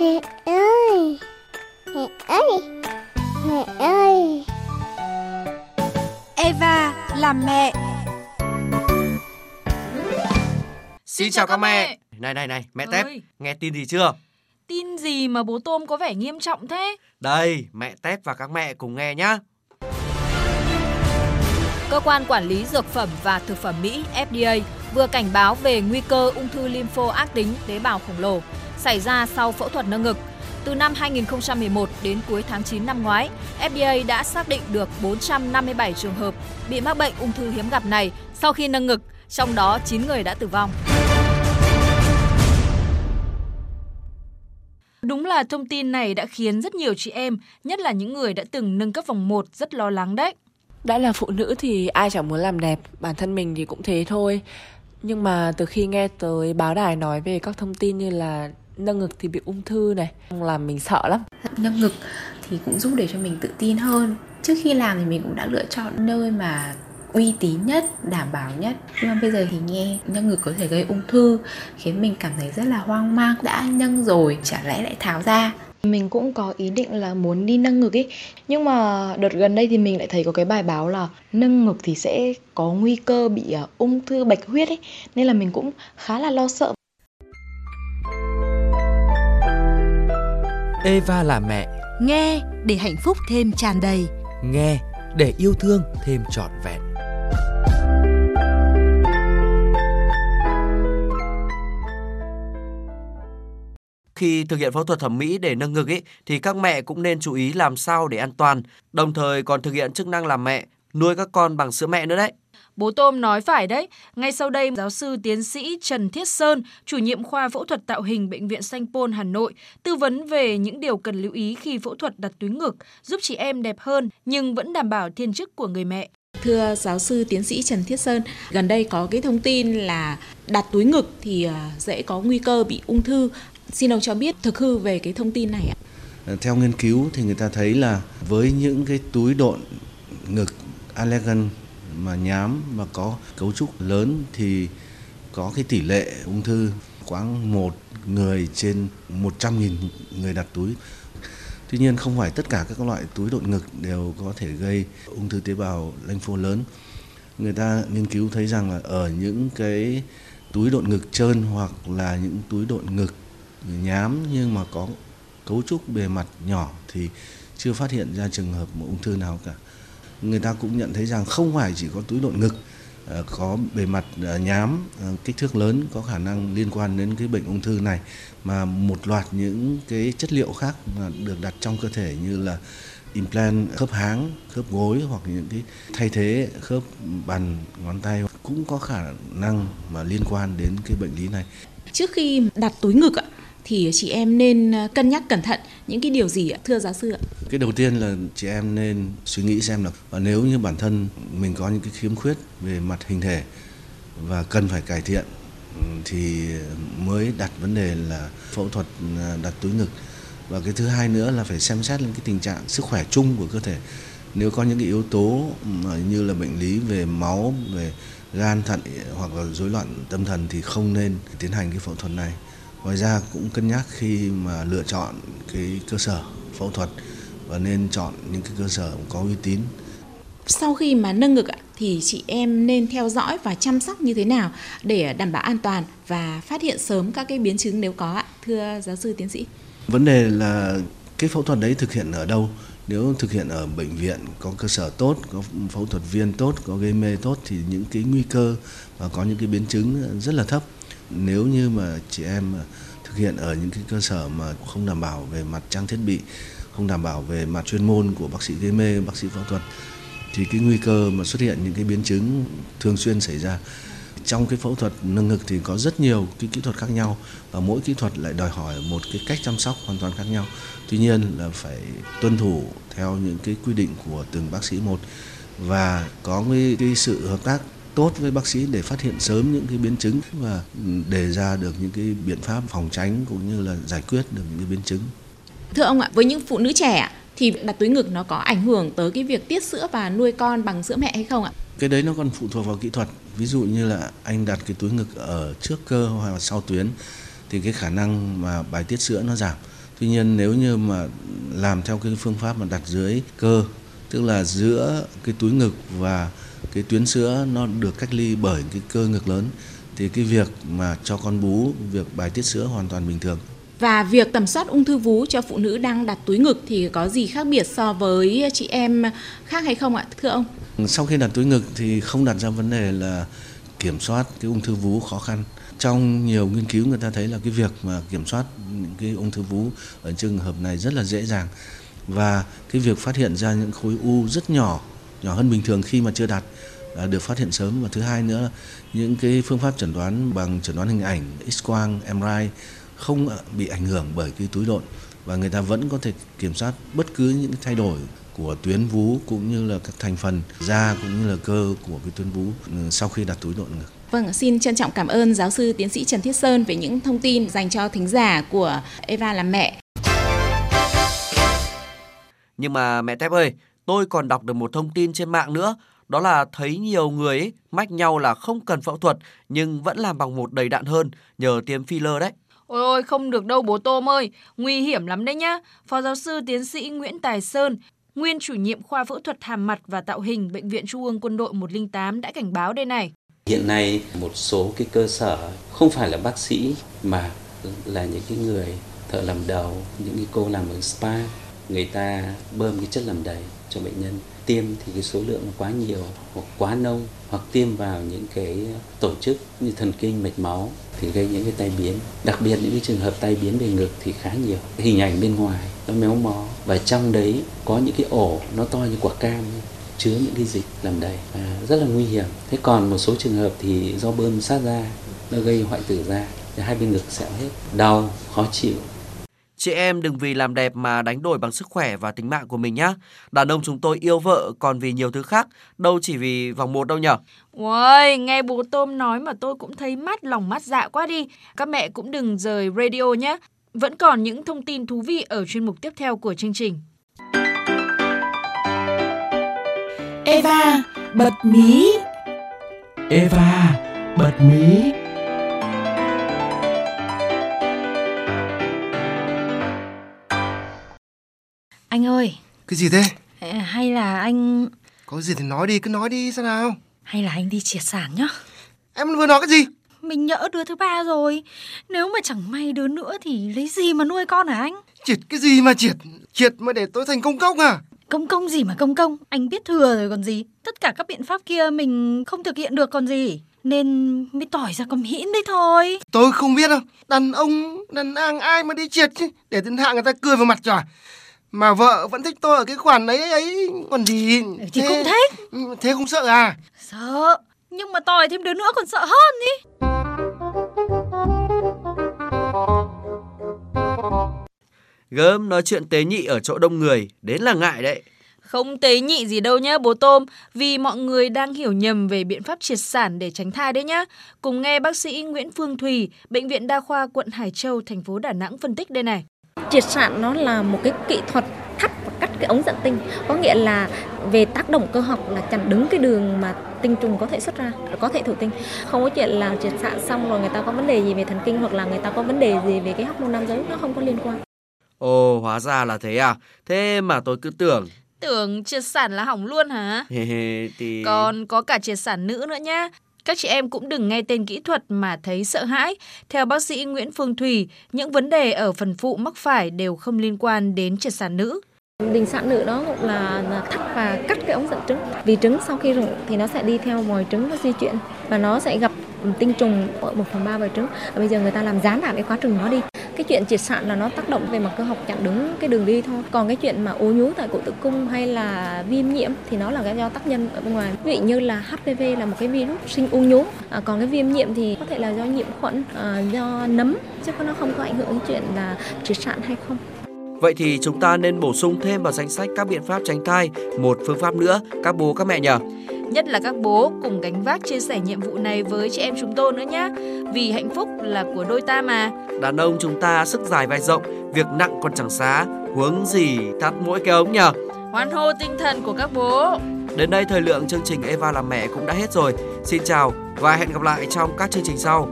Mẹ ơi Mẹ ơi Mẹ ơi Eva làm mẹ Xin chào các mẹ. Này này này, mẹ Tép, Ơi. nghe tin gì chưa? Tin gì mà bố Tôm có vẻ nghiêm trọng thế? Đây, mẹ Tép và các mẹ cùng nghe nhá. Cơ quan quản lý dược phẩm và thực phẩm Mỹ FDA vừa cảnh báo về nguy cơ ung thư lympho ác tính tế bào khổng lồ xảy ra sau phẫu thuật nâng ngực. Từ năm 2011 đến cuối tháng 9 năm ngoái, FDA đã xác định được 457 trường hợp bị mắc bệnh ung thư hiếm gặp này sau khi nâng ngực, trong đó 9 người đã tử vong. Đúng là thông tin này đã khiến rất nhiều chị em, nhất là những người đã từng nâng cấp vòng 1 rất lo lắng đấy. Đã là phụ nữ thì ai chẳng muốn làm đẹp, bản thân mình thì cũng thế thôi. Nhưng mà từ khi nghe tới báo đài nói về các thông tin như là nâng ngực thì bị ung thư này, làm mình sợ lắm. nâng ngực thì cũng giúp để cho mình tự tin hơn. Trước khi làm thì mình cũng đã lựa chọn nơi mà uy tín nhất đảm bảo nhất. Nhưng mà bây giờ thì nghe nâng ngực có thể gây ung thư khiến mình cảm thấy rất là hoang mang. Đã nâng rồi chả lẽ lại tháo ra? Mình cũng có ý định là muốn đi nâng ngực ấy Nhưng mà đợt gần đây thì mình lại thấy có cái bài báo là Nâng ngực thì sẽ có nguy cơ bị à, ung thư bạch huyết ấy Nên là mình cũng khá là lo sợ Eva là mẹ, Nghe để hạnh phúc thêm tràn đầy nghe để yêu thương thêm trọn vẹn. Khi thực hiện phẫu thuật thẩm mỹ để nâng ngực ý, thì các mẹ cũng nên chú ý làm sao để an toàn, đồng thời còn thực hiện chức năng làm mẹ, nuôi các con bằng sữa mẹ nữa đấy. Bố Tôm nói phải đấy. Ngay sau đây, giáo sư tiến sĩ Trần Thiết Sơn, chủ nhiệm khoa phẫu thuật tạo hình Bệnh viện Sanh Pôn Hà Nội, tư vấn về những điều cần lưu ý khi phẫu thuật đặt túi ngực, giúp chị em đẹp hơn nhưng vẫn đảm bảo thiên chức của người mẹ. Thưa giáo sư tiến sĩ Trần Thiết Sơn, gần đây có cái thông tin là đặt túi ngực thì à, dễ có nguy cơ bị ung thư. Xin ông cho biết thực hư về cái thông tin này ạ. Theo nghiên cứu thì người ta thấy là với những cái túi độn ngực allergen mà nhám và có cấu trúc lớn thì có cái tỷ lệ ung thư khoảng một người trên 100.000 người đặt túi. Tuy nhiên không phải tất cả các loại túi đột ngực đều có thể gây ung thư tế bào lympho lớn. Người ta nghiên cứu thấy rằng là ở những cái túi độn ngực trơn hoặc là những túi độn ngực nhám nhưng mà có cấu trúc bề mặt nhỏ thì chưa phát hiện ra trường hợp một ung thư nào cả. Người ta cũng nhận thấy rằng không phải chỉ có túi độn ngực ờ, có bề mặt ờ, nhám ờ, kích thước lớn có khả năng liên quan đến cái bệnh ung thư này mà một loạt những cái chất liệu khác mà được đặt trong cơ thể như là implant khớp háng, khớp gối hoặc những cái thay thế khớp bàn ngón tay cũng có khả năng mà liên quan đến cái bệnh lý này. Trước khi đặt túi ngực ạ, thì chị em nên à, cân nhắc cẩn thận những cái điều gì ạ, thưa giáo sư ạ? Cái đầu tiên là chị em nên suy nghĩ xem là và nếu như bản thân mình có những cái khiếm khuyết về mặt hình thể và cần phải cải thiện ừ, thì mới đặt vấn đề là phẫu thuật à, đặt túi ngực. Và cái thứ hai nữa là phải xem xét lên cái tình trạng sức khỏe chung của cơ thể. Nếu có những cái yếu tố ừ, như là bệnh lý về máu về gan thận hoặc là rối loạn tâm thần thì không nên tiến hành cái phẫu thuật này ngoài ra cũng cân nhắc khi mà lựa chọn cái cơ sở phẫu thuật và nên chọn những cái cơ sở có uy tín. Sau khi mà nâng ngực thì chị em nên theo dõi và chăm sóc như thế nào để đảm bảo an toàn và phát hiện sớm các cái biến chứng nếu có ạ, thưa giáo sư tiến sĩ? vấn đề là cái phẫu thuật đấy thực hiện ở đâu? Nếu thực hiện ở bệnh viện có cơ sở tốt có phẫu thuật viên tốt có gây mê tốt thì những cái nguy cơ và có những cái biến chứng rất là thấp nếu như mà chị em thực hiện ở những cái cơ sở mà không đảm bảo về mặt trang thiết bị không đảm bảo về mặt chuyên môn của bác sĩ gây mê bác sĩ phẫu thuật thì cái nguy cơ mà xuất hiện những cái biến chứng thường xuyên xảy ra trong cái phẫu thuật nâng ngực thì có rất nhiều cái kỹ thuật khác nhau và mỗi kỹ thuật lại đòi hỏi một cái cách chăm sóc hoàn toàn khác nhau. Tuy nhiên là phải tuân thủ theo những cái quy định của từng bác sĩ một và có cái, cái sự hợp tác tốt với bác sĩ để phát hiện sớm những cái biến chứng và đề ra được những cái biện pháp phòng tránh cũng như là giải quyết được những cái biến chứng. Thưa ông ạ, với những phụ nữ trẻ thì đặt túi ngực nó có ảnh hưởng tới cái việc tiết sữa và nuôi con bằng sữa mẹ hay không ạ? cái đấy nó còn phụ thuộc vào kỹ thuật. Ví dụ như là anh đặt cái túi ngực ở trước cơ hoặc là sau tuyến thì cái khả năng mà bài tiết sữa nó giảm. Tuy nhiên nếu như mà làm theo cái phương pháp mà đặt dưới cơ, tức là giữa cái túi ngực và cái tuyến sữa nó được cách ly bởi cái cơ ngực lớn thì cái việc mà cho con bú, việc bài tiết sữa hoàn toàn bình thường. Và việc tầm soát ung thư vú cho phụ nữ đang đặt túi ngực thì có gì khác biệt so với chị em khác hay không ạ, thưa ông? Sau khi đặt túi ngực thì không đặt ra vấn đề là kiểm soát cái ung thư vú khó khăn. Trong nhiều nghiên cứu người ta thấy là cái việc mà kiểm soát những cái ung thư vú ở trường hợp này rất là dễ dàng và cái việc phát hiện ra những khối u rất nhỏ, nhỏ hơn bình thường khi mà chưa đặt được phát hiện sớm và thứ hai nữa là những cái phương pháp chẩn đoán bằng chẩn đoán hình ảnh X quang, MRI không bị ảnh hưởng bởi cái túi độn và người ta vẫn có thể kiểm soát bất cứ những thay đổi của tuyến vú cũng như là các thành phần da cũng như là cơ của cái tuyến vú ừ, sau khi đặt túi độn ngực. Vâng, xin trân trọng cảm ơn giáo sư tiến sĩ Trần Thiết Sơn về những thông tin dành cho thính giả của Eva làm mẹ. Nhưng mà mẹ Tép ơi, tôi còn đọc được một thông tin trên mạng nữa, đó là thấy nhiều người ấy, mách nhau là không cần phẫu thuật nhưng vẫn làm bằng một đầy đạn hơn nhờ tiêm filler đấy. Ôi ôi, không được đâu bố Tôm ơi, nguy hiểm lắm đấy nhá. Phó giáo sư tiến sĩ Nguyễn Tài Sơn, nguyên chủ nhiệm khoa phẫu thuật hàm mặt và tạo hình Bệnh viện Trung ương Quân đội 108 đã cảnh báo đây này. Hiện nay một số cái cơ sở không phải là bác sĩ mà là những cái người thợ làm đầu, những cái cô làm ở spa, người ta bơm cái chất làm đầy cho bệnh nhân. Tiêm thì cái số lượng quá nhiều hoặc quá nông hoặc tiêm vào những cái tổ chức như thần kinh mạch máu thì gây những cái tai biến. Đặc biệt những cái trường hợp tai biến về ngực thì khá nhiều. Hình ảnh bên ngoài nó méo mó và trong đấy có những cái ổ nó to như quả cam chứa những cái dịch làm đầy à, rất là nguy hiểm. Thế còn một số trường hợp thì do bơm sát da nó gây hoại tử da hai bên ngực sẹo hết đau khó chịu. Chị em đừng vì làm đẹp mà đánh đổi bằng sức khỏe và tính mạng của mình nhé. Đàn ông chúng tôi yêu vợ còn vì nhiều thứ khác, đâu chỉ vì vòng một đâu nhở. Ôi, nghe bố Tôm nói mà tôi cũng thấy mắt lòng mắt dạ quá đi. Các mẹ cũng đừng rời radio nhé. Vẫn còn những thông tin thú vị ở chuyên mục tiếp theo của chương trình. Eva bật mí. Eva bật mí. Anh ơi. Cái gì thế? Hay là anh... Có gì thì nói đi, cứ nói đi xem nào. Hay là anh đi triệt sản nhá. Em vừa nói cái gì? Mình nhỡ đứa thứ ba rồi. Nếu mà chẳng may đứa nữa thì lấy gì mà nuôi con hả anh? Triệt cái gì mà triệt? Triệt mà để tôi thành công công à? Công công gì mà công công? Anh biết thừa rồi còn gì. Tất cả các biện pháp kia mình không thực hiện được còn gì. Nên mới tỏi ra cầm hĩn đấy thôi. Tôi không biết đâu. Đàn ông, đàn ang ai mà đi triệt chứ. Để thiên hạ người ta cười vào mặt rồi. Mà vợ vẫn thích tôi ở cái khoản ấy ấy. Còn gì? Thì thế, cũng thích. Ừ, Thế không sợ à? Sợ. Nhưng mà tòi thêm đứa nữa còn sợ hơn đi Gớm nói chuyện tế nhị ở chỗ đông người Đến là ngại đấy. Không tế nhị gì đâu nhá bố Tôm, vì mọi người đang hiểu nhầm về biện pháp triệt sản để tránh thai đấy nhá. Cùng nghe bác sĩ Nguyễn Phương Thùy, Bệnh viện Đa khoa quận Hải Châu, thành phố Đà Nẵng phân tích đây này. Triệt sản nó là một cái kỹ thuật thắt và cắt cái ống dẫn tinh có nghĩa là về tác động cơ học là chặn đứng cái đường mà tinh trùng có thể xuất ra có thể thụ tinh không có chuyện là triệt sản xong rồi người ta có vấn đề gì về thần kinh hoặc là người ta có vấn đề gì về cái hormone nam giới nó không có liên quan Ồ, hóa ra là thế à? Thế mà tôi cứ tưởng Tưởng triệt sản là hỏng luôn hả? thì... Còn có cả triệt sản nữ nữa nhá. Các chị em cũng đừng nghe tên kỹ thuật mà thấy sợ hãi. Theo bác sĩ Nguyễn Phương thủy những vấn đề ở phần phụ mắc phải đều không liên quan đến triệt sản nữ. Đình sản nữ đó cũng là thắt và cắt cái ống dẫn trứng. Vì trứng sau khi rụng thì nó sẽ đi theo vòi trứng nó di chuyển và nó sẽ gặp tinh trùng ở 1 phần 3 vòi trứng. Và bây giờ người ta làm gián đoạn cái quá trình nó đi. Cái chuyện triệt sản là nó tác động về mặt cơ học chặn đứng cái đường đi thôi. Còn cái chuyện mà ố nhú tại cổ tử cung hay là viêm nhiễm thì nó là cái do tác nhân ở bên ngoài. Ví dụ như là HPV là một cái virus sinh u nhú. À, còn cái viêm nhiễm thì có thể là do nhiễm khuẩn, à, do nấm chứ nó không có ảnh hưởng đến chuyện là triệt sản hay không. Vậy thì chúng ta nên bổ sung thêm vào danh sách các biện pháp tránh thai một phương pháp nữa các bố các mẹ nhờ. Nhất là các bố cùng gánh vác chia sẻ nhiệm vụ này với chị em chúng tôi nữa nhé. Vì hạnh phúc là của đôi ta mà. Đàn ông chúng ta sức dài vai rộng, việc nặng còn chẳng xá, huống gì thắt mỗi cái ống nhỉ? Hoan hô tinh thần của các bố. Đến đây thời lượng chương trình Eva làm mẹ cũng đã hết rồi. Xin chào và hẹn gặp lại trong các chương trình sau.